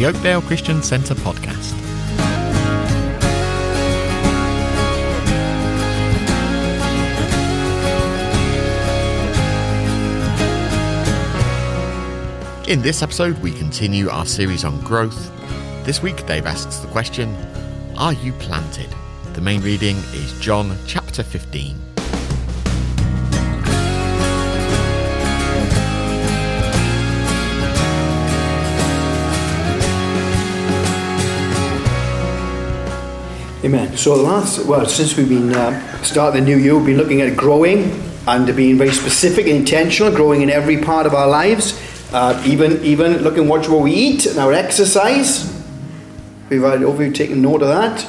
the Oakdale Christian Centre podcast. In this episode, we continue our series on growth. This week, Dave asks the question Are you planted? The main reading is John chapter 15. Amen. So the last, well, since we've been uh, starting the new year, we've been looking at growing and being very specific and intentional, growing in every part of our lives. Uh, even even looking watch what we eat and our exercise. We've had over taken note of that.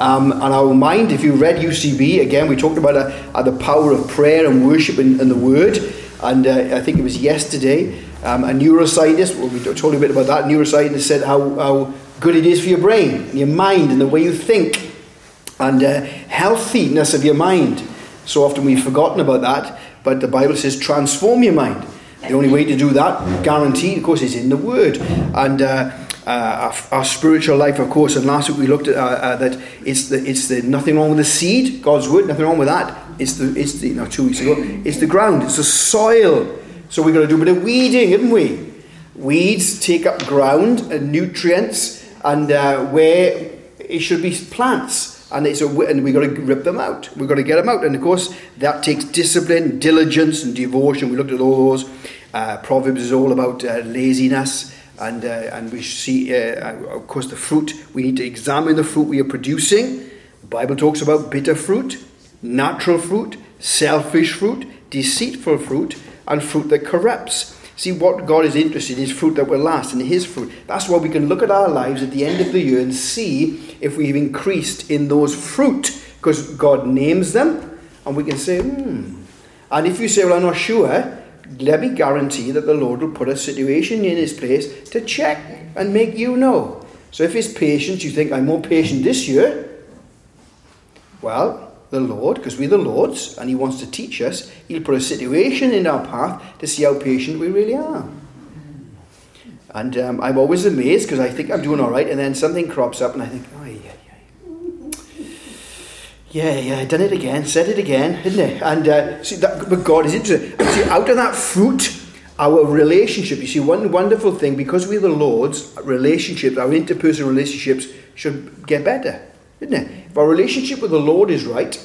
Um, and our mind, if you read UCB, again, we talked about uh, uh, the power of prayer and worship in, in the Word. And uh, I think it was yesterday, um, a neuroscientist, well, we told you a bit about that, neuroscientist said how, how good it is for your brain, your mind, and the way you think, and uh, healthiness of your mind. So often we've forgotten about that, but the Bible says transform your mind. The only way to do that, guaranteed, of course, is in the Word. And uh, uh, our, our, spiritual life, of course, and last week we looked at uh, uh, that it's the it's the nothing wrong with the seed, God's word, nothing wrong with that. It's the it's the no two weeks ago, it's the ground, it's the soil. So we've got to do a bit of weeding, haven't we? Weeds take up ground and nutrients, and uh, where it should be plants. And, it's a, and we've got to rip them out. We've got to get them out. And of course, that takes discipline, diligence, and devotion. We looked at all those. Uh, Proverbs is all about uh, laziness and, uh, and we see, uh, of course, the fruit. We need to examine the fruit we are producing. The Bible talks about bitter fruit, natural fruit, selfish fruit, deceitful fruit, and fruit that corrupts. See, what God is interested in is fruit that will last, and His fruit. That's why we can look at our lives at the end of the year and see if we've increased in those fruit, because God names them, and we can say, hmm. And if you say, well, I'm not sure, let me guarantee that the Lord will put a situation in his place to check and make you know. So if it's patience, you think, I'm more patient this year. Well, the Lord, because we're the Lord's and he wants to teach us, he'll put a situation in our path to see how patient we really are. And um, I'm always amazed because I think I'm doing all right, and then something crops up, and I think, oh, yeah, yeah, yeah, I done it again, said it again, didn't it? And uh, see, that, but God is interested. See, out of that fruit, our relationship, you see, one wonderful thing, because we're the Lord's, relationships, our interpersonal relationships should get better, isn't it? If our relationship with the Lord is right,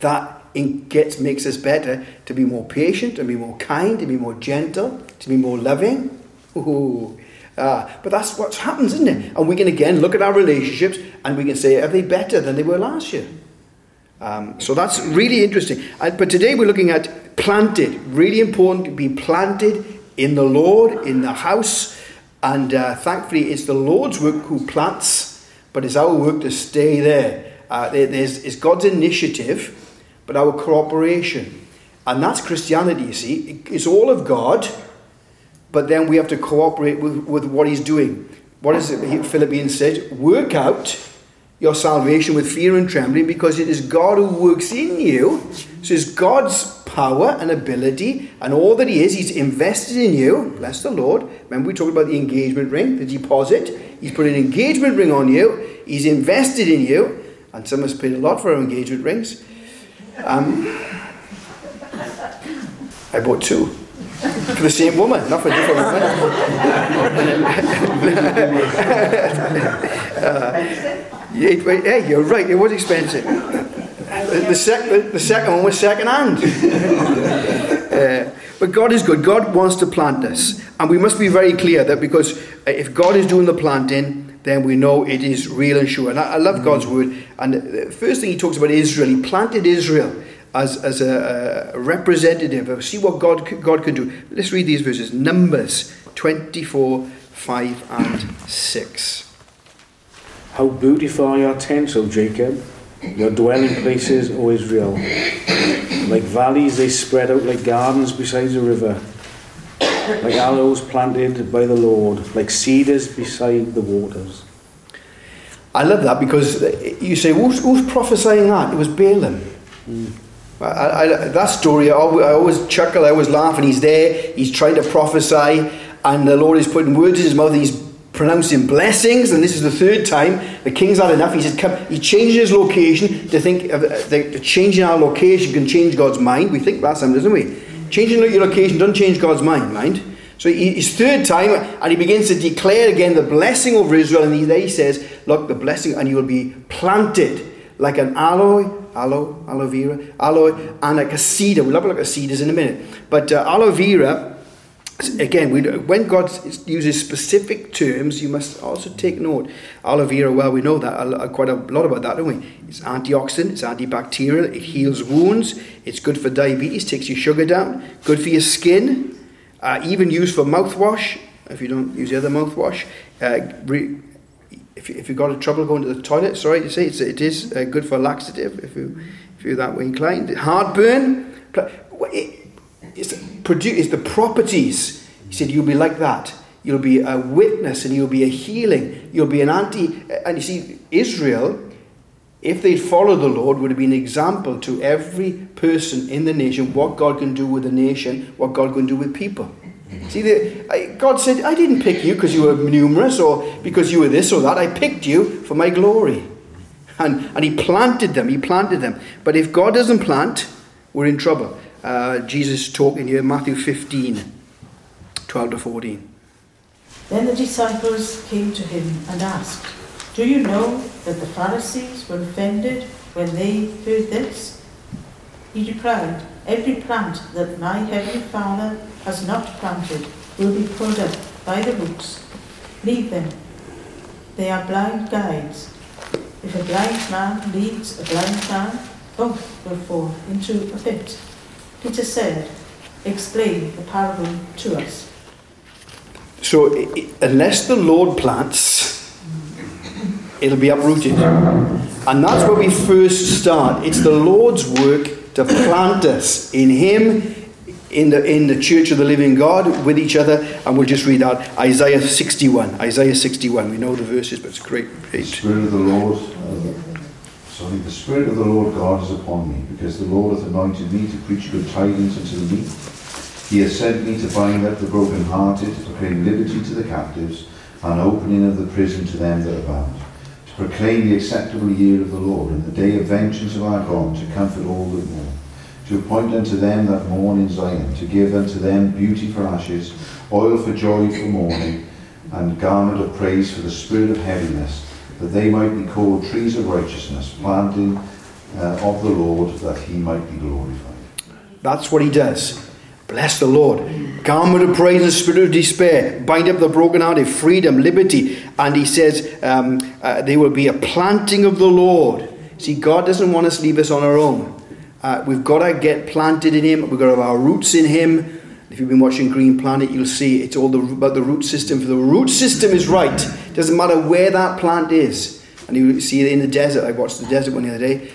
that it gets, makes us better to be more patient, to be more kind, to be more gentle, to be more loving. Ooh. Uh, but that's what happens, isn't it? And we can again look at our relationships and we can say, are they better than they were last year? Um, so that's really interesting. And, but today we're looking at planted. Really important to be planted in the Lord, in the house. And uh, thankfully, it's the Lord's work who plants, but it's our work to stay there. Uh, it's God's initiative, but our cooperation. And that's Christianity, you see. It's all of God, but then we have to cooperate with, with what He's doing. What is it Philippians said? Work out your salvation with fear and trembling because it is God who works in you. So it's God's power and ability and all that He is. He's invested in you. Bless the Lord. Remember, we talked about the engagement ring, the deposit. He's put an engagement ring on you, He's invested in you. And some of us paid a lot for our engagement rings. Um, I bought two. For the same woman, not for a different woman. uh, Hey, you're right, it was expensive. The, sec- the second one was second hand. uh, but God is good. God wants to plant us. And we must be very clear that because if God is doing the planting, then we know it is real and sure. And I, I love mm. God's word. And the first thing he talks about Israel, he planted Israel as, as a, a representative of see what God, God can do. Let's read these verses Numbers 24, 5 and 6. How beautiful are your tents, O Jacob, your dwelling places, O Israel. Like valleys, they spread out like gardens beside the river, like aloes planted by the Lord, like cedars beside the waters. I love that because you say, who's, who's prophesying that? It was Balaam. Mm. I, I, that story, I always, I always chuckle, I always laugh, and he's there, he's trying to prophesy, and the Lord is putting words in his mouth, he's pronouncing blessings, and this is the third time. The king's had enough. He said, "Come." He changed his location to think of uh, changing our location can change God's mind. We think last time, doesn't we? Changing your location doesn't change God's mind, mind. So his third time, and he begins to declare again the blessing over Israel, and he, there he says, "Look, the blessing, and you will be planted like an aloe, aloe, aloe vera, aloe, and like a cedar. We'll have a look at cedars in a minute, but uh, aloe vera." Again, we, when God uses specific terms, you must also take note. Aloe vera, well, we know that quite a lot about that, don't we? It's antioxidant, it's antibacterial, it heals wounds, it's good for diabetes, takes your sugar down, good for your skin, uh, even used for mouthwash, if you don't use the other mouthwash. Uh, re, if, you, if you've got a trouble going to the toilet, sorry to say, it's, it is uh, good for laxative if, you, if you're that way inclined. Heartburn, it, it's, produ- it's the properties. He said, You'll be like that. You'll be a witness and you'll be a healing. You'll be an anti. And you see, Israel, if they'd followed the Lord, would have been an example to every person in the nation what God can do with a nation, what God can do with people. See, the, God said, I didn't pick you because you were numerous or because you were this or that. I picked you for my glory. And, and He planted them. He planted them. But if God doesn't plant, we're in trouble. Uh, Jesus talking here, in Matthew 15, 12 to 14. Then the disciples came to him and asked, Do you know that the Pharisees were offended when they heard this? He replied, Every plant that my heavenly Father has not planted will be pulled up by the roots. Leave them. They are blind guides. If a blind man leads a blind man, both will fall into a pit. Peter said, Explain the parable to us. So, unless the Lord plants, it'll be uprooted. And that's where we first start. It's the Lord's work to plant us in Him, in the, in the church of the living God, with each other. And we'll just read out Isaiah 61. Isaiah 61. We know the verses, but it's great. The Spirit of the Lord. Sorry, the Spirit of the Lord God is upon me, because the Lord hath anointed me to preach good tidings unto the meek. He has sent me to bind up the brokenhearted, to proclaim liberty to the captives, and opening of the prison to them that are bound, to proclaim the acceptable year of the Lord, and the day of vengeance of our God, to comfort all that mourn, to appoint unto them that mourn in Zion, to give unto them beauty for ashes, oil for joy for mourning, and garment of praise for the spirit of heaviness, that they might be called trees of righteousness, planting uh, of the Lord, that he might be glorified. That's what he does. Bless the Lord. Garment of praise and spirit of despair. Bind up the brokenhearted, freedom, liberty. And he says um, uh, there will be a planting of the Lord. See, God doesn't want us to leave us on our own. Uh, we've got to get planted in Him. We've got to have our roots in Him. If you've been watching Green Planet, you'll see it's all the, about the root system. For the root system is right. It Doesn't matter where that plant is. And you see it in the desert. I watched the desert one the other day.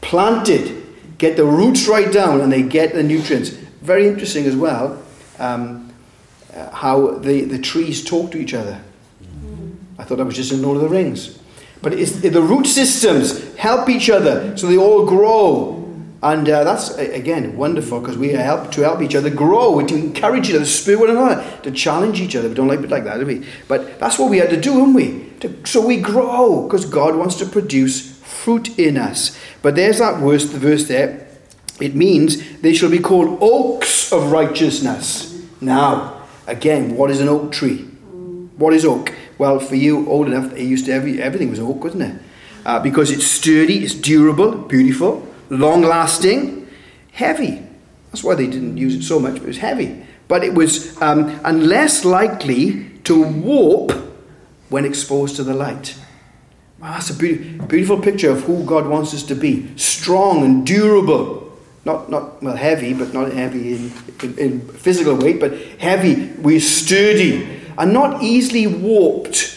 Planted. Get the roots right down and they get the nutrients. Very interesting as well um, uh, how the, the trees talk to each other. I thought I was just in Lord of the Rings. But it's, the root systems help each other so they all grow. And uh, that's, again, wonderful because we help to help each other grow, to encourage each other, to spur one another, to challenge each other. We don't like it like that, do we? But that's what we had to do, haven't we? To, so we grow because God wants to produce fruit in us. But there's that verse, the verse there. It means they shall be called oaks of righteousness. Now, again, what is an oak tree? What is oak? Well, for you old enough, it used to every, everything was oak, wasn't it? Uh, because it's sturdy, it's durable, beautiful long lasting, heavy. That's why they didn't use it so much, it was heavy. But it was um, and less likely to warp when exposed to the light. Wow, that's a be- beautiful picture of who God wants us to be strong and durable. Not, not well, heavy, but not heavy in, in, in physical weight, but heavy. We're sturdy and not easily warped.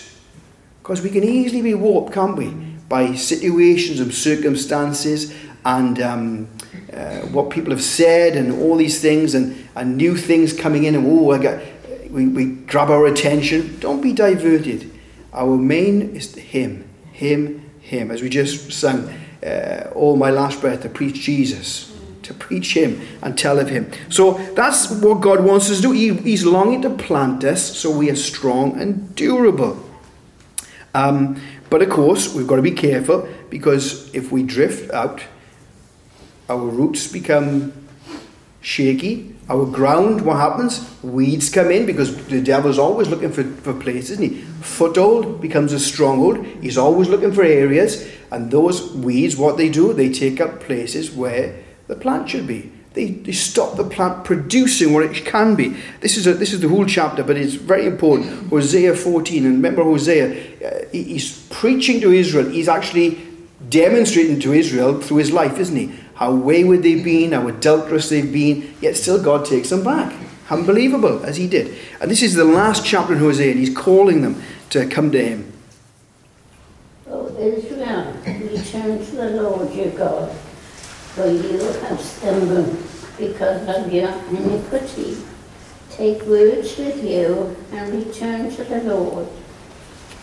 Because we can easily be warped, can't we? By situations and circumstances and um, uh, what people have said and all these things and, and new things coming in and oh, I got, we, we grab our attention. Don't be diverted. Our main is Him, Him, Him. As we just sang, uh, all my last breath to preach Jesus. to preach Him and tell of Him. So that's what God wants us to do. He, he's longing to plant us so we are strong and durable. Um, but of course, we've got to be careful because if we drift out, our roots become shaky. Our ground, what happens? Weeds come in because the devil's always looking for, for places, isn't he? Foothold becomes a stronghold. He's always looking for areas, and those weeds, what they do, they take up places where the plant should be. They, they stop the plant producing what it can be. This is, a, this is the whole chapter, but it's very important. Hosea 14, and remember Hosea, uh, he's preaching to Israel. He's actually demonstrating to Israel through his life, isn't he? How wayward they've been, how adulterous they've been, yet still God takes them back. Unbelievable, as he did. And this is the last chapter in Hosea, and he's calling them to come to him. Oh, o Israel, return to the Lord your God for you have stumbled because of your iniquity. Take words with you and return to the Lord.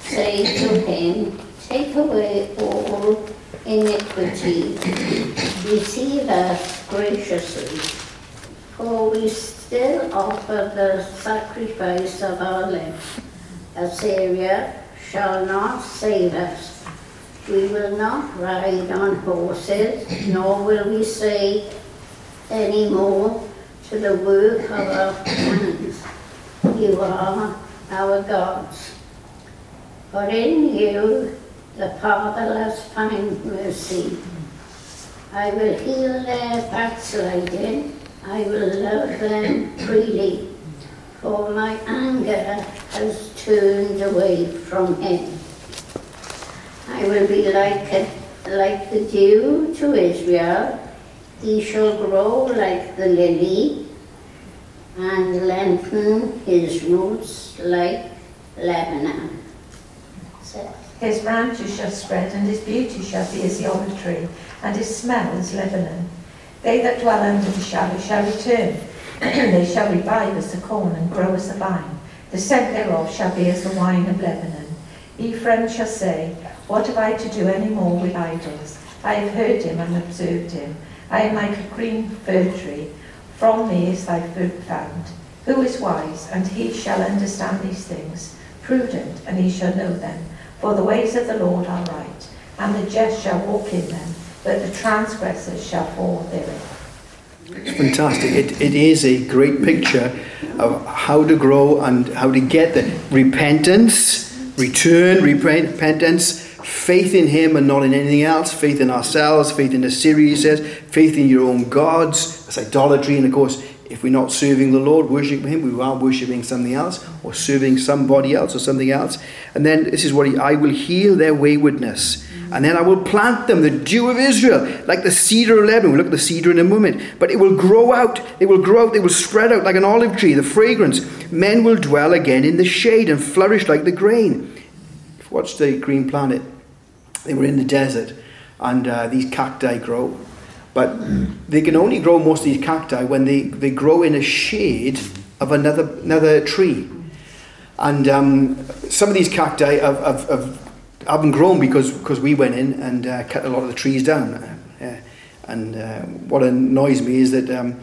Say to him, Take away all iniquity. Receive us graciously, for we still offer the sacrifice of our lips. Assyria shall not save us we will not ride on horses, nor will we say any more to the work of our hands. You are our gods. For in you the fatherless find mercy. I will heal their backsliding. I will love them freely. For my anger has turned away from him. I will be like, a, like the dew to Israel. He shall grow like the lily and lengthen his roots like Lebanon. So. His branches shall spread, and his beauty shall be as the olive tree, and his smell as Lebanon. They that dwell under the shadow shall return. they shall revive as the corn and grow as the vine. The scent thereof shall be as the wine of Lebanon. Ephraim shall say, what have I to do any more with idols? I have heard him and observed him. I am like a green fir tree. From me is thy fruit found. Who is wise, and he shall understand these things? Prudent, and he shall know them. For the ways of the Lord are right, and the just shall walk in them, but the transgressors shall fall therein. It's fantastic. It, it is a great picture of how to grow and how to get the repentance, return, repentance, faith in Him and not in anything else, faith in ourselves, faith in Assyria faith in your own gods. That's idolatry. And of course, if we're not serving the Lord, worshiping Him, we are worshiping something else or serving somebody else or something else. And then this is what he, I will heal their waywardness. And then I will plant them, the dew of Israel, like the cedar of Lebanon. We'll look at the cedar in a moment. But it will grow out, it will grow out, it will spread out like an olive tree, the fragrance. Men will dwell again in the shade and flourish like the grain. Watch the green planet. They were in the desert, and uh, these cacti grow. But they can only grow most of these cacti when they, they grow in a shade of another, another tree. And um, some of these cacti have, have, have, haven't grown because, because we went in and uh, cut a lot of the trees down. Uh, and uh, what annoys me is that um,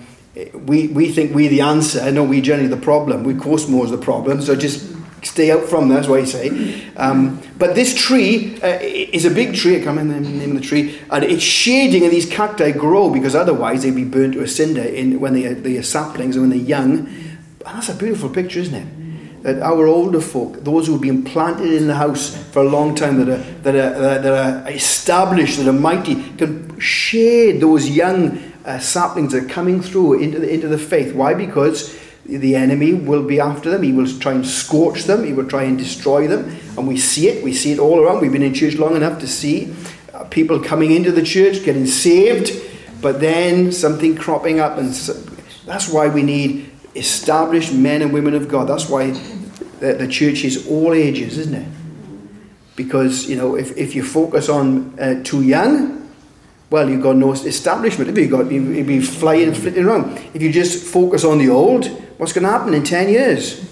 we, we think we're the answer. No, we're generally the problem. We cause more is the problem. So just stay out from that's why I say. Um, but this tree uh, is a big tree, I can't remember the name of the tree, and it's shading and these cacti grow because otherwise they'd be burnt to a cinder in, when they are, they are saplings and when they're young. And that's a beautiful picture, isn't it? That our older folk, those who've been planted in the house for a long time, that are, that are, that are established, that are mighty, can shade those young uh, saplings that are coming through into the, into the faith. Why? Because the enemy will be after them. He will try and scorch them. He will try and destroy them. And we see it. We see it all around. We've been in church long enough to see uh, people coming into the church, getting saved, but then something cropping up. And that's why we need established men and women of God. That's why the, church is all ages, isn't it? Because, you know, if, if you focus on uh, too young, well, you've got no establishment. If you got, you'd be flying flitting around. If you just focus on the old, what's going to happen in 10 years?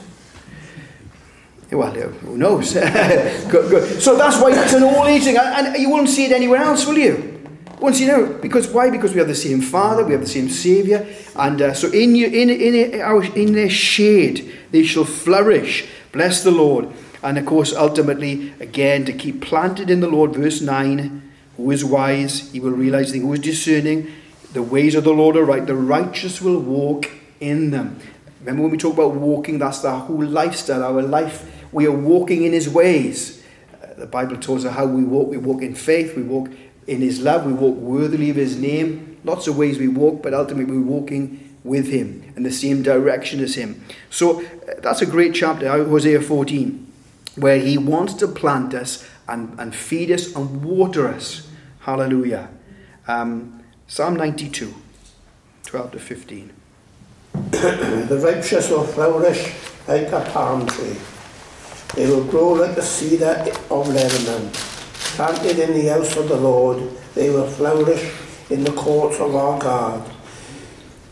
Well, who knows? good, good. So that's why it's an age thing. And you won't see it anywhere else, will you? Once you know, because why? Because we have the same Father, we have the same Saviour, and uh, so in you, in in our in their shade they shall flourish. Bless the Lord, and of course, ultimately, again, to keep planted in the Lord. Verse nine: Who is wise? He will realize. The who is discerning? The ways of the Lord are right. The righteous will walk in them. Remember when we talk about walking? That's our whole lifestyle. Our life, we are walking in His ways. Uh, the Bible tells us how we walk. We walk in faith. We walk in His love. We walk worthily of His name. Lots of ways we walk, but ultimately we're walking with Him in the same direction as Him. So uh, that's a great chapter, Hosea 14, where He wants to plant us and, and feed us and water us. Hallelujah. Um, Psalm 92, 12 to 15. the righteous will flourish like a palm tree. They will grow like the cedar of Lebanon. Planted in the house of the Lord, they will flourish in the courts of our God.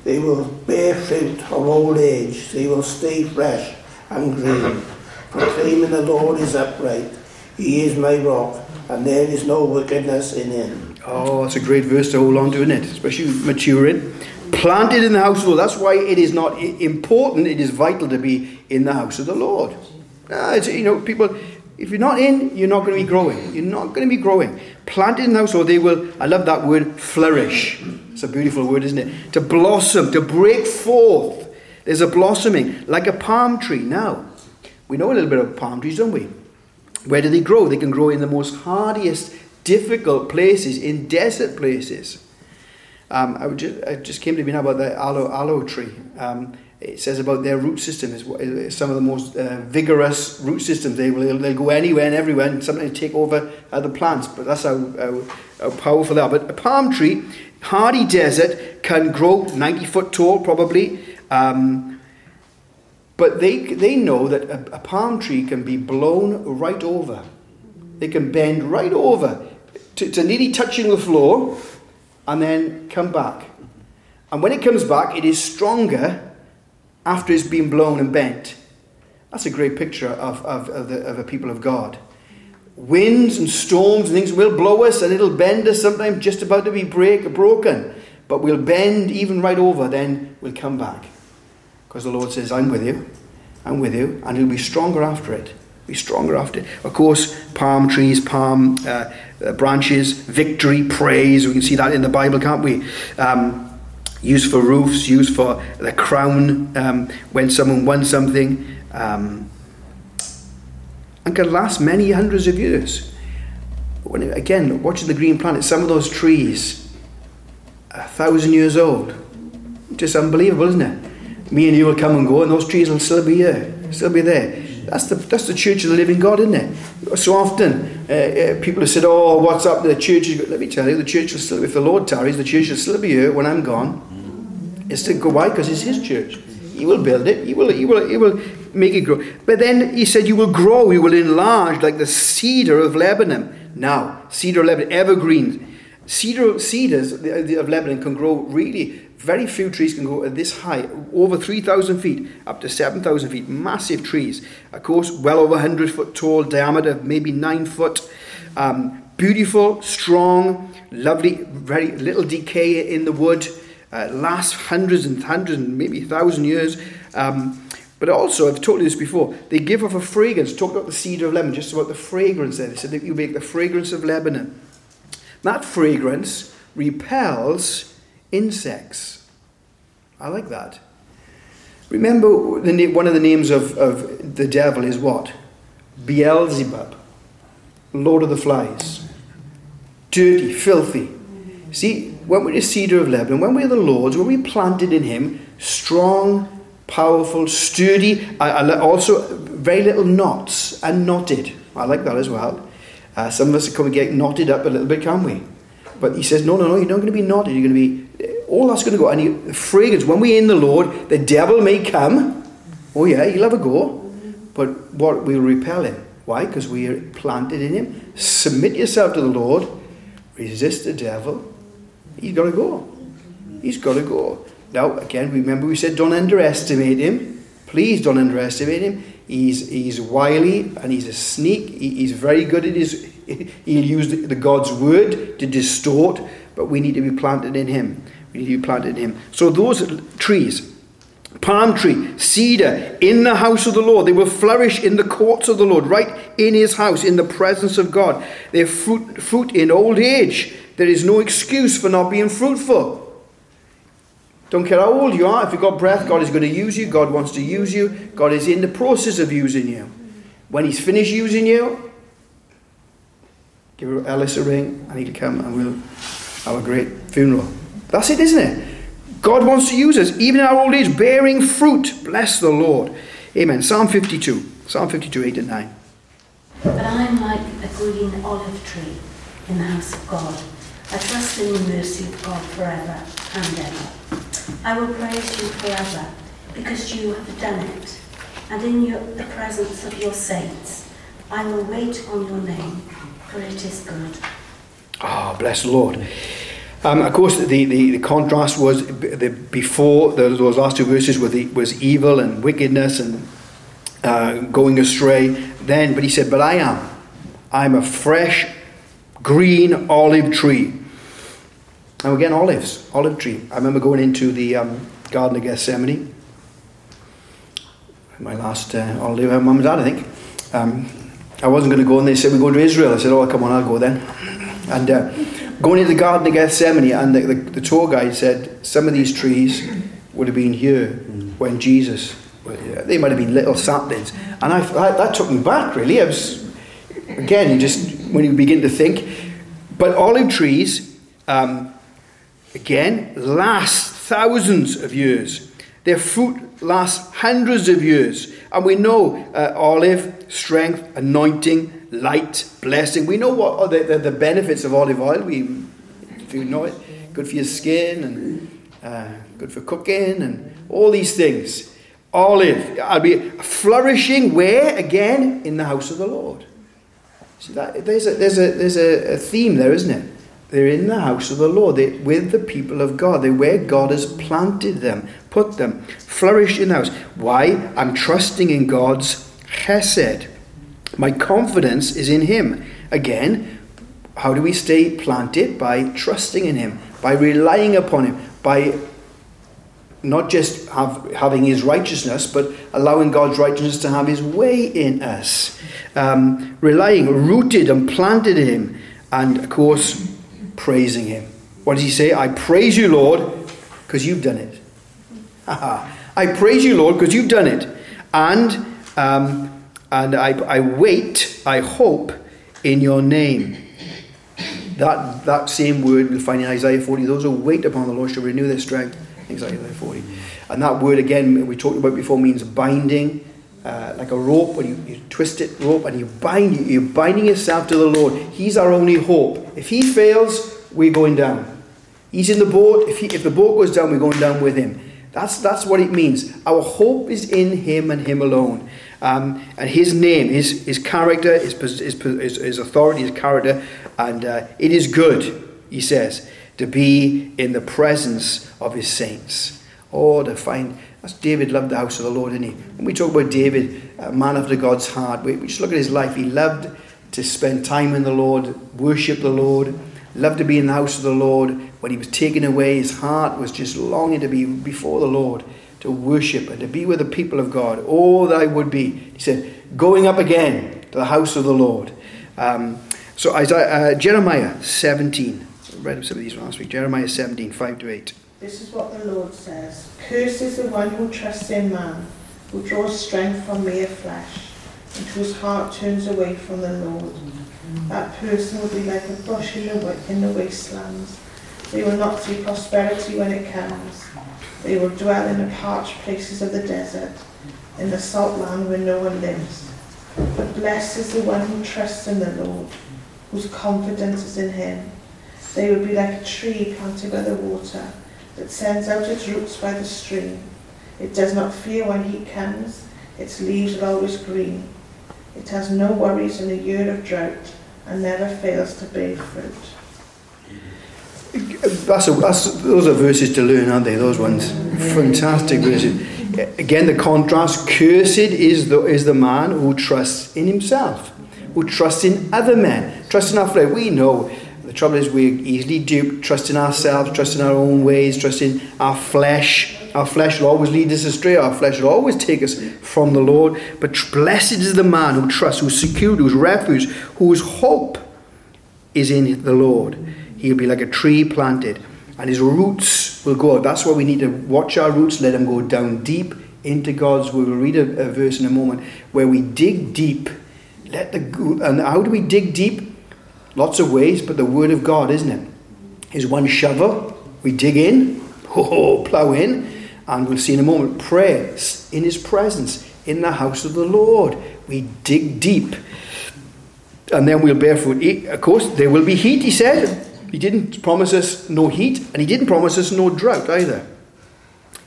They will bear fruit of old age. They will stay fresh and green, proclaiming the Lord is upright. He is my rock, and there is no wickedness in him. Oh, it's a great verse to hold on to, isn't it? Especially maturing. Planted in the house of the Lord. That's why it is not important, it is vital to be in the house of the Lord. Uh, you know, people, if you're not in, you're not going to be growing. You're not going to be growing. Planted in the house, or they will, I love that word, flourish. It's a beautiful word, isn't it? To blossom, to break forth. There's a blossoming, like a palm tree. Now, we know a little bit of palm trees, don't we? Where do they grow? They can grow in the most hardiest, difficult places, in desert places. Um, I, just, it just came to me now about the aloe, aloe tree. Um, it says about their root system is some of the most uh, vigorous root systems. They will they'll go anywhere and everywhere and sometimes take over other plants. But that's how, how, how powerful they are. But a palm tree, hardy desert, can grow 90 foot tall probably. Um, but they, they know that a, a palm tree can be blown right over. They can bend right over to, to nearly touching the floor and then come back. And when it comes back, it is stronger after it's been blown and bent. That's a great picture of, of, of, the, of a people of God. Winds and storms and things will blow us and it'll bend us sometimes just about to be break, broken. But we'll bend even right over, then we'll come back. Because the Lord says, I'm with you, I'm with you, and he'll be stronger after it. Be stronger after it. Of course, palm trees, palm uh, uh, branches, victory, praise. We can see that in the Bible, can't we? Um, used for roofs, used for the crown um, when someone won something, um, and can last many hundreds of years. When, again, watching the green planet, some of those trees, a thousand years old. Just unbelievable, isn't it? Me and you will come and go, and those trees will still be here, still be there. That's the, that's the church of the living God, isn't it? So often uh, uh, people have said, Oh, what's up? The church is. Let me tell you, the church will still, if the Lord tarries, the church will still be here when I'm gone. It's go why? Because it's His church. He will build it. He will, he will, he will make it grow. But then He said, You will grow, you will enlarge like the cedar of Lebanon. Now, cedar of Lebanon, evergreens. Cedar, cedars of Lebanon can grow really very few trees can go at this high, over 3,000 feet, up to 7,000 feet. Massive trees. Of course, well over 100 foot tall, diameter maybe 9 foot. Um, beautiful, strong, lovely, very little decay in the wood. Uh, lasts hundreds and hundreds and maybe thousand years. Um, but also, I've told you this before, they give off a fragrance. Talk about the cedar of Lebanon, just about the fragrance there. They said that you make the fragrance of Lebanon. That fragrance repels insects. I like that. Remember, the, one of the names of, of the devil is what? Beelzebub, Lord of the Flies. Dirty, filthy. See, when we're the cedar of Lebanon, when we're the Lord's, when we planted in Him, strong, powerful, sturdy, also very little knots and knotted. I like that as well. Uh, some of us are can get knotted up a little bit, can we? But he says, no, no, no, you're not going to be knotted. You're going to be, all that's going to go. And he, fragrance, when we're in the Lord, the devil may come. Oh, yeah, he'll have a go. But what will repel him? Why? Because we are planted in him. Submit yourself to the Lord. Resist the devil. He's got to go. He's got to go. Now, again, remember we said don't underestimate him. Please don't underestimate him. He's, he's wily and he's a sneak. He, he's very good at his. He'll use the, God's word to distort. But we need to be planted in Him. We need to be planted in Him. So those trees, palm tree, cedar, in the house of the Lord. They will flourish in the courts of the Lord, right in his house, in the presence of God. They fruit, fruit in old age. There is no excuse for not being fruitful. Don't care how old you are, if you've got breath, God is going to use you. God wants to use you. God is in the process of using you. When He's finished using you, give Ellis a ring. I need to come and we'll have a great funeral. That's it, isn't it? God wants to use us, even in our old age, bearing fruit. Bless the Lord. Amen. Psalm 52. Psalm 52, 8 and 9. But I am like a green olive tree in the house of God. I trust in the mercy of God forever and ever. I will praise you forever because you have done it. And in your, the presence of your saints, I will wait on your name, is good. Ah, oh, bless the Lord. Um, of course, the, the, the, contrast was the, before the, those last two verses were the, was evil and wickedness and uh, going astray. Then, but he said, "But I am, I'm a fresh, green olive tree." And again, olives, olive tree. I remember going into the um, Garden of Gethsemane. My last uh, holiday with mum and dad, I think. Um, I wasn't going to go, and they said we're going to Israel. I said, "Oh, come on, I'll go then." And uh, going into the Garden of Gethsemane, and the, the, the, tour guide said some of these trees would have been here when Jesus, they might have been little saplings. And I, I, that took me back, really. I was, again, just, when you begin to think, but olive trees, um, again, last thousands of years. Their fruit lasts hundreds of years. And we know uh, olive, strength, anointing, light, blessing. We know what are the, the, the, benefits of olive oil. We, if you know it, good for your skin and uh, good for cooking and all these things. Olive, I'll be flourishing where again in the house of the Lord. See that there's a there's a there's a, a theme there, isn't it? They're in the house of the Lord. They're with the people of God. They're where God has planted them, put them, flourish in the house. Why? I'm trusting in God's chesed. My confidence is in Him. Again, how do we stay planted? By trusting in Him, by relying upon Him, by not just have, having His righteousness, but allowing God's righteousness to have His way in us. Um, relying, rooted and planted in Him, and of course, praising Him. What does He say? I praise you, Lord, because you've done it. I praise you, Lord, because you've done it. And um, and I, I wait, I hope in your name. That, that same word we'll find in Isaiah 40. Those who wait upon the Lord shall renew their strength. Isaiah 40. And that word, again, we talked about before, means binding, uh, like a rope. When you, you twist it, rope, and you bind, you're binding yourself to the Lord. He's our only hope. If He fails, we're going down. He's in the boat. If, he, if the boat goes down, we're going down with Him. That's, that's what it means. Our hope is in Him and Him alone. Um, and his name, his, his character, his, his, his authority, his character, and uh, it is good, he says, to be in the presence of his saints. Oh, to find, that's David loved the house of the Lord, didn't he? When we talk about David, a man after God's heart, we, we just look at his life. He loved to spend time in the Lord, worship the Lord, loved to be in the house of the Lord. When he was taken away, his heart was just longing to be before the Lord to worship and to be with the people of God. All that I would be. He said, going up again to the house of the Lord. Um, so Isaiah, uh, Jeremiah 17. I read some of these last week. Jeremiah 17, 5 to 8. This is what the Lord says. Cursed is the one who trusts in man, who draws strength from mere flesh, and whose heart turns away from the Lord. That person will be like a bush in the, in the wastelands. They will not see prosperity when it comes they will dwell in the parched places of the desert, in the salt land where no one lives. But blessed is the one who trusts in the Lord, whose confidence is in him. They will be like a tree planted by the water, that sends out its roots by the stream. It does not fear when heat comes, its leaves are always green. It has no worries in a year of drought, and never fails to bear fruit. That's, a, that's those are verses to learn, aren't they? Those ones, fantastic verses. Again, the contrast: cursed is the is the man who trusts in himself, who trusts in other men, trusts in our flesh. We know The trouble is we're easily duped, trusting ourselves, trusting our own ways, trusting our flesh. Our flesh will always lead us astray. Our flesh will always take us from the Lord. But blessed is the man who trusts, who's secure, whose refuge, whose hope is in the Lord. He'll be like a tree planted, and his roots will go out. That's why we need to watch our roots, let them go down deep into God's. We'll read a, a verse in a moment where we dig deep. Let the and how do we dig deep? Lots of ways, but the Word of God, isn't it? Is one shovel. We dig in, plough in, and we'll see in a moment prayer in His presence in the house of the Lord. We dig deep, and then we'll bear fruit. Of course, there will be heat, He said. He didn't promise us no heat, and He didn't promise us no drought either.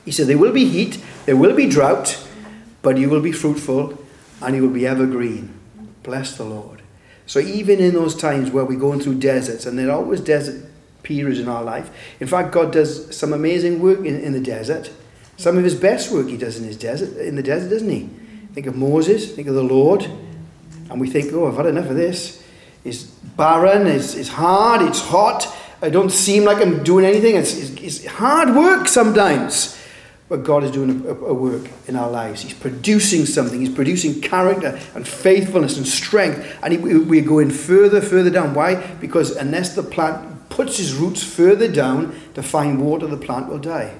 He said there will be heat, there will be drought, but you will be fruitful and you will be evergreen. Bless the Lord. So even in those times where we're going through deserts, and there are always desert periods in our life. In fact, God does some amazing work in, in the desert. Some of his best work he does in his desert, in the desert, doesn't he? Think of Moses, think of the Lord, and we think, oh, I've had enough of this. It's barren, it's, it's hard, it's hot. I don't seem like I'm doing anything. It's, it's, it's hard work sometimes. But God is doing a, a, work in our lives. He's producing something. He's producing character and faithfulness and strength. And he, we're going further, further down. Why? Because unless the plant puts his roots further down to find water, the plant will die.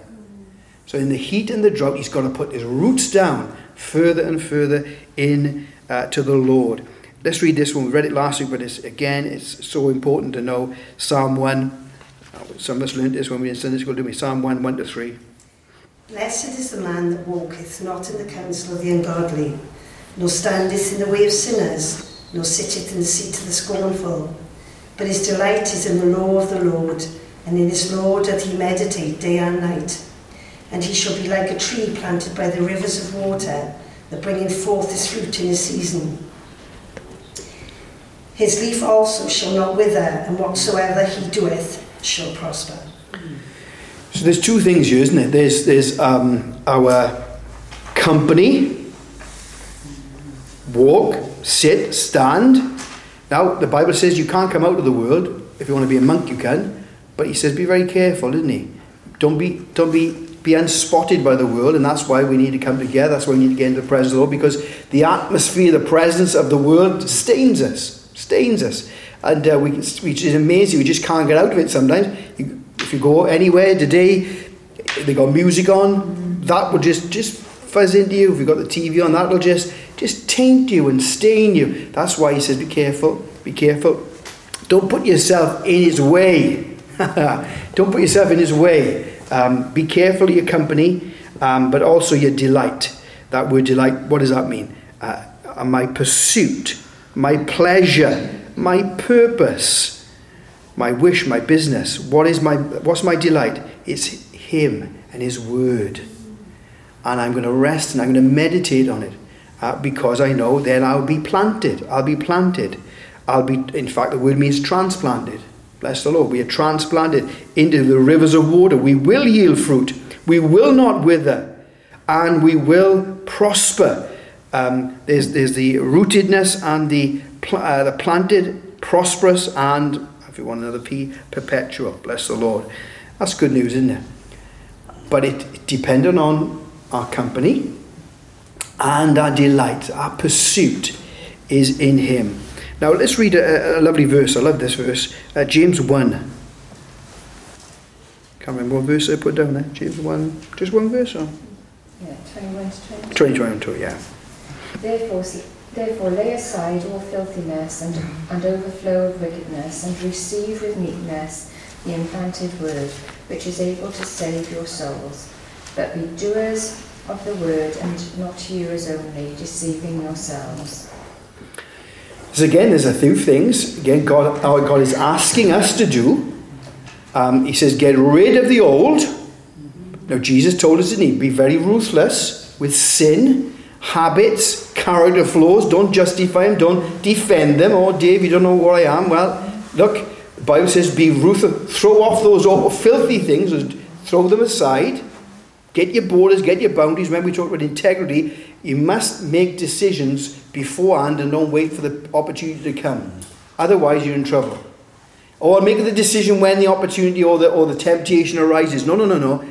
So in the heat and the drought, he's got to put his roots down further and further in uh, to the Lord. Let's read this one. We read it last week, but it's, again, it's so important to know. Psalm 1. Some of us learned this when we were in Sunday school, didn't we? Psalm 1, 1 to 3. Blessed is the man that walketh not in the counsel of the ungodly, nor standeth in the way of sinners, nor sitteth in the seat of the scornful. But his delight is in the law of the Lord, and in his law doth he meditate day and night. And he shall be like a tree planted by the rivers of water, that bringeth forth his fruit in his season. His leaf also shall not wither, and whatsoever he doeth shall prosper. So there's two things here, isn't it? There's, there's um, our company, walk, sit, stand. Now, the Bible says you can't come out of the world. If you want to be a monk, you can. But he says be very careful, doesn't he? Don't be, don't be, be unspotted by the world, and that's why we need to come together. That's why we need to get into the presence of the Lord, because the atmosphere, the presence of the world stains us, stains us. And uh, we, which is amazing. We just can't get out of it sometimes. You, if you go anywhere today, they got music on, that will just just fuzz into you. If you've got the TV on, that will just just taint you and stain you. That's why he says, be careful, be careful. Don't put yourself in his way. Don't put yourself in his way. Um, be careful of your company, um, but also your delight. That word delight, what does that mean? Uh, my pursuit, my pleasure, my purpose my wish, my business. What is my what's my delight? It's him and his word. And I'm going to rest and I'm going to meditate on it uh, because I know then I'll be planted. I'll be planted. I'll be in fact the word means transplanted. Bless the Lord. We are transplanted into the rivers of water. We will yield fruit. We will not wither. And we will prosper. Um, there's, there's the rootedness and the, pl- uh, the planted, prosperous, and if you want another P, perpetual. Bless the Lord. That's good news, isn't it? But it, it depended on our company and our delight, our pursuit is in Him. Now let's read a, a lovely verse. I love this verse. Uh, James 1. Can't remember what verse I put down there. James 1. Just one verse? Or? Yeah, 21 to 22. 20, 22, yeah. Therefore, Therefore lay aside all filthiness and, and overflow of wickedness, and receive with meekness the implanted word, which is able to save your souls. But be doers of the word, and not hearers only, deceiving yourselves. So again, there's a few things. Again, God, our God is asking us to do. Um, he says, get rid of the old. Now, Jesus told us, didn't he? Be very ruthless with sin habits, character flaws. Don't justify them. Don't defend them. Oh, Dave, you don't know where I am. Well, look, the Bible says be ruthless. Throw off those filthy things. Throw them aside. Get your borders, get your boundaries. When we talk about integrity, you must make decisions beforehand and don't wait for the opportunity to come. Otherwise, you're in trouble. or make the decision when the opportunity or the, or the temptation arises. No, no, no, no.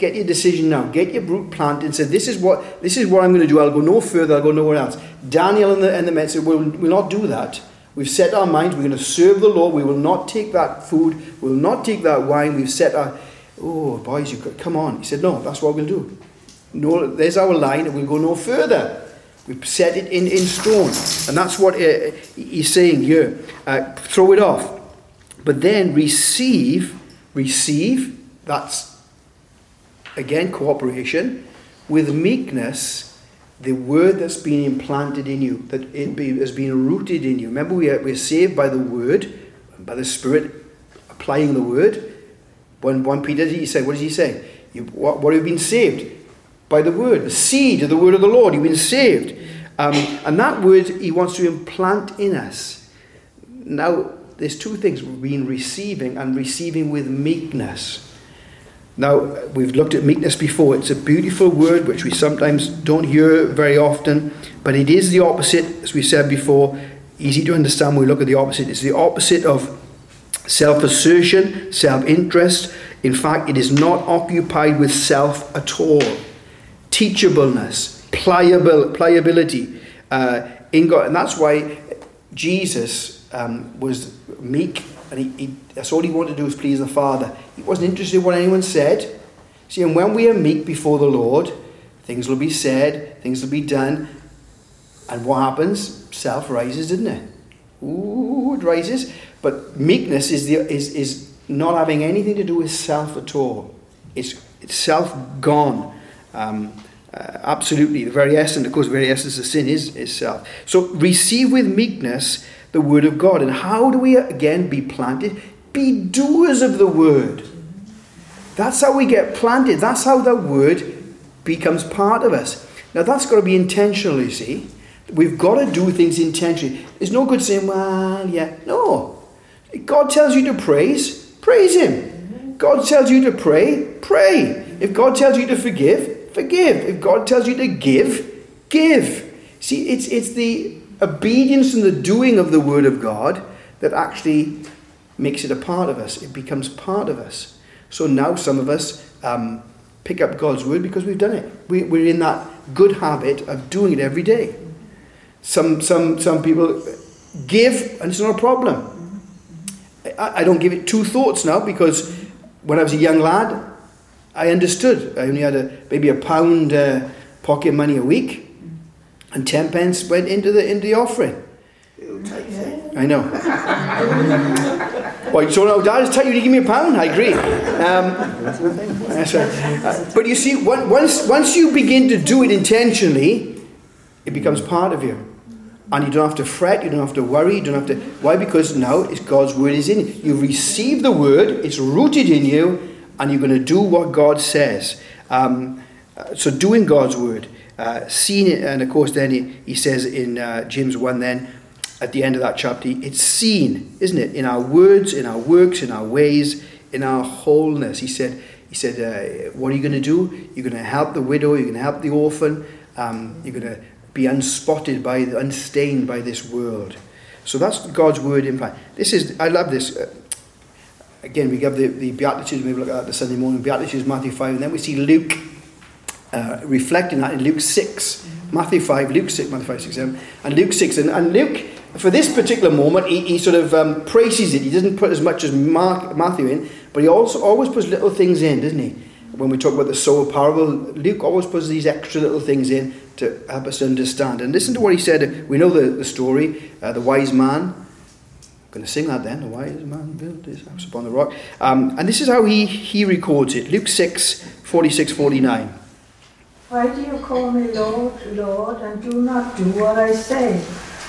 Get your decision now. Get your root planted and say, this is what, this is what I'm going to do. I'll go no further. I'll go nowhere else. Daniel and the, and the men said, we'll, we'll not do that. We've set our minds. We're going to serve the Lord. We will not take that food. We will not take that wine. We've set our... Oh, boys, you could, come on. He said, no, that's what we'll do. No, there's our line and we'll go no further. We've set it in, in stone. And that's what uh, he's saying here. Uh, throw it off. But then receive, receive, that's again cooperation, with meekness, the word that's been implanted in you, that it be, has been rooted in you. Remember, we are, we're saved by the word, by the Spirit applying the word. When 1 Peter, he said, what does he say? You, what, what have you been saved? By the word, the seed of the word of the Lord. You've been saved. Um, and that word he wants to implant in us. Now, there's two things we've been receiving and receiving with meekness. Now, we've looked at meekness before. It's a beautiful word which we sometimes don't hear very often, but it is the opposite, as we said before. Easy to understand when we look at the opposite. It's the opposite of self assertion, self interest. In fact, it is not occupied with self at all. Teachableness, pliable, pliability uh, in God. And that's why Jesus um, was meek and he, he, that's all he wanted to do was please the Father. He wasn't interested in what anyone said. See, and when we are meek before the Lord, things will be said, things will be done, and what happens? Self rises, doesn't it? Ooh, it rises. But meekness is, the, is, is not having anything to do with self at all. It's, it's self gone. Um, uh, absolutely. The very essence, of course, the very essence of sin is, is self. So receive with meekness the word of God. And how do we again be planted? Be doers of the word. That's how we get planted. That's how the word becomes part of us. Now that's got to be intentional, you see. We've got to do things intentionally. It's no good saying, well, yeah. No. God tells you to praise, praise Him. God tells you to pray, pray. If God tells you to forgive, forgive. If God tells you to give, give. See, it's, it's the obedience and the doing of the Word of God that actually makes it a part of us. It becomes part of us. So now some of us um, pick up God's Word because we've done it. We, we're in that good habit of doing it every day. Some, some, some people give and it's not a problem. I, I don't give it two thoughts now because when I was a young lad, I understood. I only had a, maybe a pound uh, pocket money a week and ten pence went into the into the offering. I know. well, so now Dad is telling you to give me a pound. I agree. Um, that's right. Uh, but you see, once once you begin to do it intentionally, it becomes part of you. And you don't have to fret, you don't have to worry, you don't have to. Why? Because now it's God's word is in you. You receive the word, it's rooted in you, and you're going to do what God says. Um, uh, so, doing God's word uh, seen it, and of course, then he, he says in uh, James 1 then, at the end of that chapter, it's seen, isn't it? In our words, in our works, in our ways, in our wholeness. He said, he said uh, What are you going to do? You're going to help the widow, you're going to help the orphan, um, you're going to be unspotted by, unstained by this world. So that's God's word in fact. This is, I love this. Uh, again, we have the, the Beatitudes, maybe look at that the Sunday morning. Beatitudes, Matthew 5, and then we see Luke uh, reflecting that in Luke 6. Matthew 5, Luke 6, Matthew 5, 6, 7, and Luke 6. And, and Luke, for this particular moment, he, he sort of um, praises it. He doesn't put as much as Mark, Matthew in, but he also always puts little things in, doesn't he? When we talk about the soul parable, Luke always puts these extra little things in to help us understand. And listen to what he said. We know the, the story, uh, the wise man. I'm going to sing that then. The wise man built his house upon the rock. Um, and this is how he, he records it. Luke 6, 46, 49. Why do you call me Lord, Lord, and do not do what I say?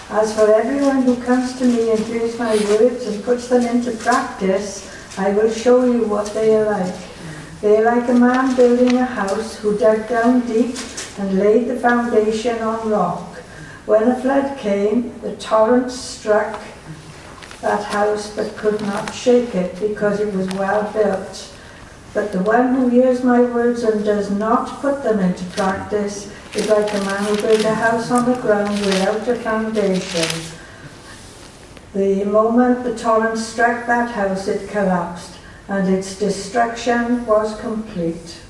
As for everyone who comes to me and hears my words and puts them into practice, I will show you what they are like. They are like a man building a house who dug down deep and laid the foundation on rock. When a flood came, the torrent struck that house but could not shake it because it was well built. But the one who hears my words and does not put them into practice is like a man who built a house on the ground without a foundation. The moment the torrent struck that house, it collapsed, and its destruction was complete.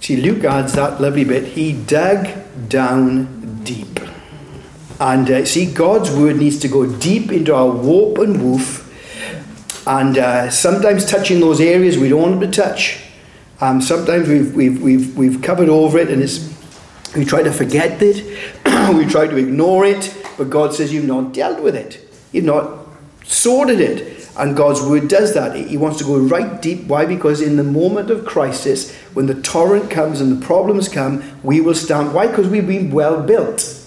See, Luke adds that lovely bit. He dug down deep. And uh, see, God's word needs to go deep into our warp and woof, and uh, sometimes touching those areas we don't want to touch. Um, sometimes we've, we've, we've, we've covered over it and it's, we try to forget it, we try to ignore it, but God says you've not dealt with it. You've not sorted it. And God's word does that. He wants to go right deep. Why? Because in the moment of crisis, when the torrent comes and the problems come, we will stand. Why? Because we've been well built.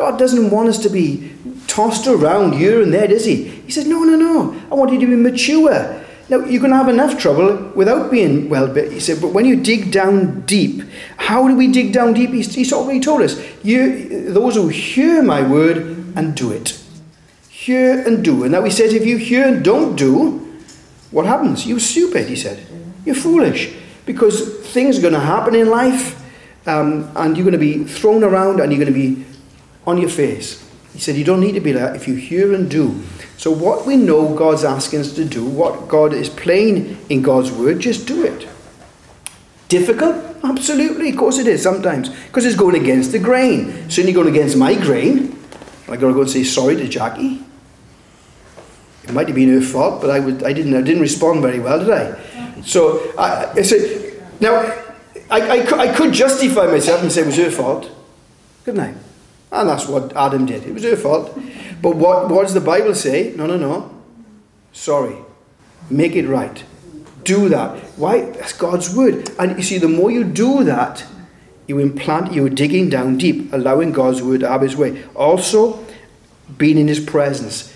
God doesn't want us to be tossed around here and there, does He? He says, No, no, no. I want you to be mature. Now, you're going to have enough trouble without being well built. He said, But when you dig down deep, how do we dig down deep? He's, he's already told us. You, those who hear my word and do it hear and do. And now he says, if you hear and don't do, what happens? You're stupid, he said. You're foolish. Because things are going to happen in life, um, and you're going to be thrown around and you're going to be on your face. He said, You don't need to be like that if you hear and do. So, what we know God's asking us to do, what God is plain in God's word, just do it. Difficult? Absolutely. Of course it is sometimes. Because it's going against the grain. Certainly going against my grain. I got to go and say sorry to Jackie. It might have been her fault, but I, would, I, didn't, I didn't respond very well, did I? So I, I said, now, I, I, I could justify myself and say it was her fault, couldn't I? And that's what Adam did. It was her fault. But what, what does the Bible say? No, no, no. Sorry. Make it right. Do that. Why? That's God's word. And you see, the more you do that, you implant, you're digging down deep, allowing God's word to have his way. Also, being in his presence,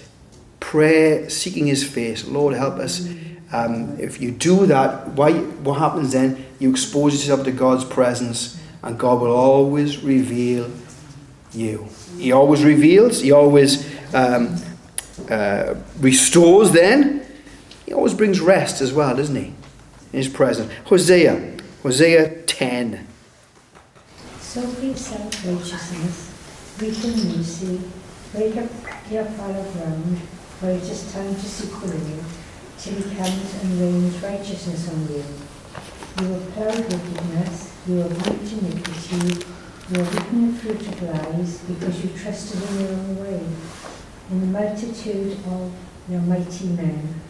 prayer, seeking his face. Lord, help us. Um, if you do that, why, what happens then? You expose yourself to God's presence, and God will always reveal you. He always reveals, He always um, uh, restores then. He always brings rest as well, doesn't He? In His presence. Hosea, Hosea 10. Sow yourself righteousness, reap in mercy, break up your fallow ground, for it is time to seek Lord, till he comes and rains righteousness on you. You will plough wickedness, you will plant iniquity, you are eaten the fruit lies, because you trusted in your own way, in the multitude of your mighty men.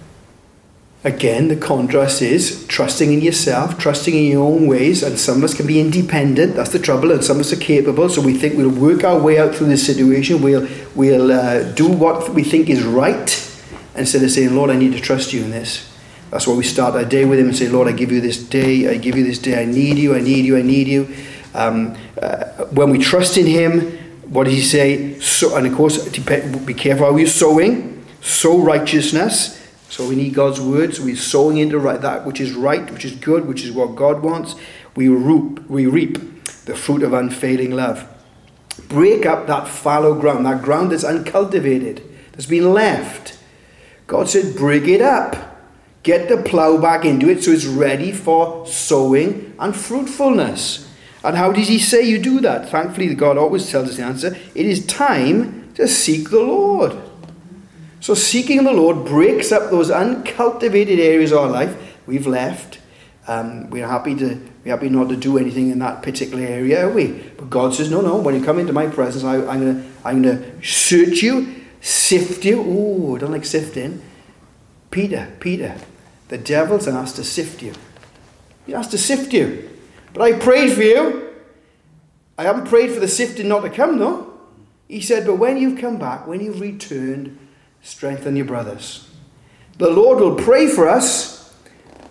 Again, the contrast is trusting in yourself, trusting in your own ways, and some of us can be independent. That's the trouble, and some of us are capable. So we think we'll work our way out through this situation. We'll we'll uh, do what we think is right, instead of saying, "Lord, I need to trust you in this." That's why we start our day with Him and say, "Lord, I give you this day. I give you this day. I need you. I need you. I need you." Um, uh, when we trust in Him, what does He say? So, and of course, be careful how you're sowing. Sow righteousness. So we need God's word. So we're sowing into right, that which is right, which is good, which is what God wants. We reap, we reap the fruit of unfailing love. Break up that fallow ground, that ground that's uncultivated, that's been left. God said, break it up. Get the plough back into it so it's ready for sowing and fruitfulness. And how does He say you do that? Thankfully, God always tells us the answer. It is time to seek the Lord. So seeking the Lord breaks up those uncultivated areas of our life we've left. Um, we're happy to we're happy not to do anything in that particular area, are we? But God says, no, no. When you come into my presence, I, am gonna I'm gonna search you, sift you. Oh, I don't like sifting. Peter, Peter, the devil's asked to sift you. He asked to sift you. But I prayed for you. I haven't prayed for the sifting not to come, though. He said, but when you've come back, when you've returned, strengthen your brothers. The Lord will pray for us,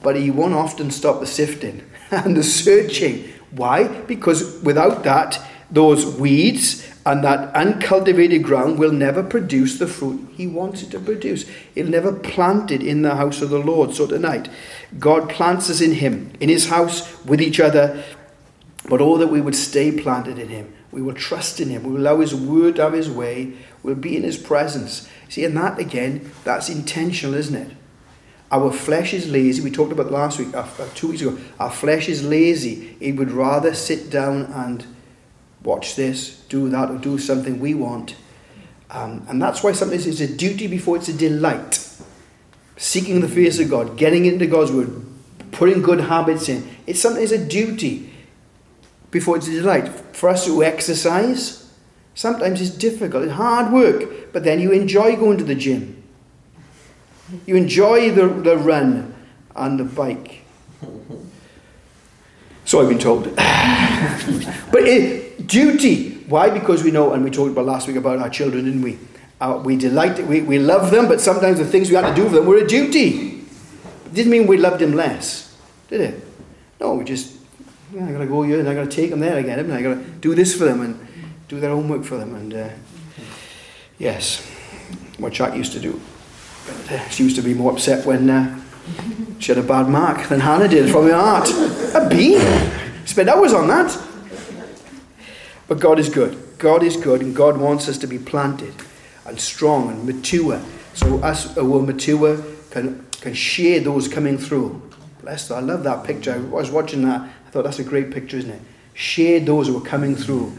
but He won't often stop the sifting and the searching. Why? Because without that, those weeds and that uncultivated ground will never produce the fruit He wants it to produce. It'll never plant it in the house of the Lord. So tonight, God plants us in Him, in His house, with each other, but all that we would stay planted in Him. We will trust in Him. We will allow His word to have His way. We'll be in His presence. See, and that again, that's intentional, isn't it? Our flesh is lazy. We talked about last week, uh, uh, two weeks ago. Our flesh is lazy. It would rather sit down and watch this, do that, or do something we want. Um, and that's why sometimes it's a duty before it's a delight. Seeking the face of God, getting into God's word, putting good habits in. It's something. sometimes a duty before it's a delight. For us who exercise, sometimes it's difficult, it's hard work, but then you enjoy going to the gym. You enjoy the, the run and the bike. So I've been told. but it, duty. Why? Because we know, and we talked about last week about our children, didn't we? Uh, we delight, we, we love them, but sometimes the things we had to do for them were a duty. It didn't mean we loved them less, did it? No, we just, yeah, I gotta go here and I gotta take them there again, I? I gotta do this for them and do their homework for them. And uh, yes, what Jack used to do. But, uh, she used to be more upset when uh, she had a bad mark than Hannah did from the art. A B. Spent hours on that. But God is good. God is good, and God wants us to be planted and strong and mature. So us who are mature can, can share those coming through. Bless I love that picture. I was watching that. I thought that's a great picture, isn't it? Share those who are coming through.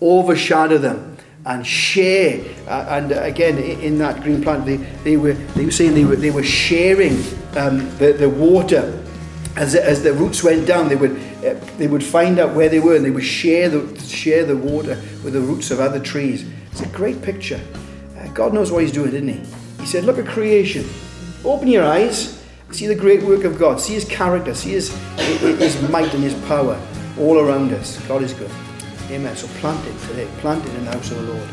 Overshadow them and share. Uh, and again, in that Green Planet, they, they, were, they were saying they were, they were sharing um, the, the water. As, as the roots went down, they would, uh, they would find out where they were and they would share the, share the water with the roots of other trees. It's a great picture. Uh, God knows what He's doing, didn't He? He said, Look at creation. Open your eyes, see the great work of God, see His character, see His, his might and His power all around us. God is good. Amen. So plant it today. Plant it in the house of the Lord.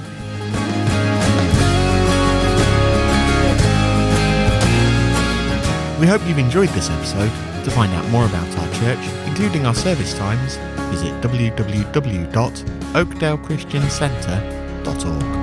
We hope you've enjoyed this episode. To find out more about our church, including our service times, visit www.oakdalechristiancentre.org.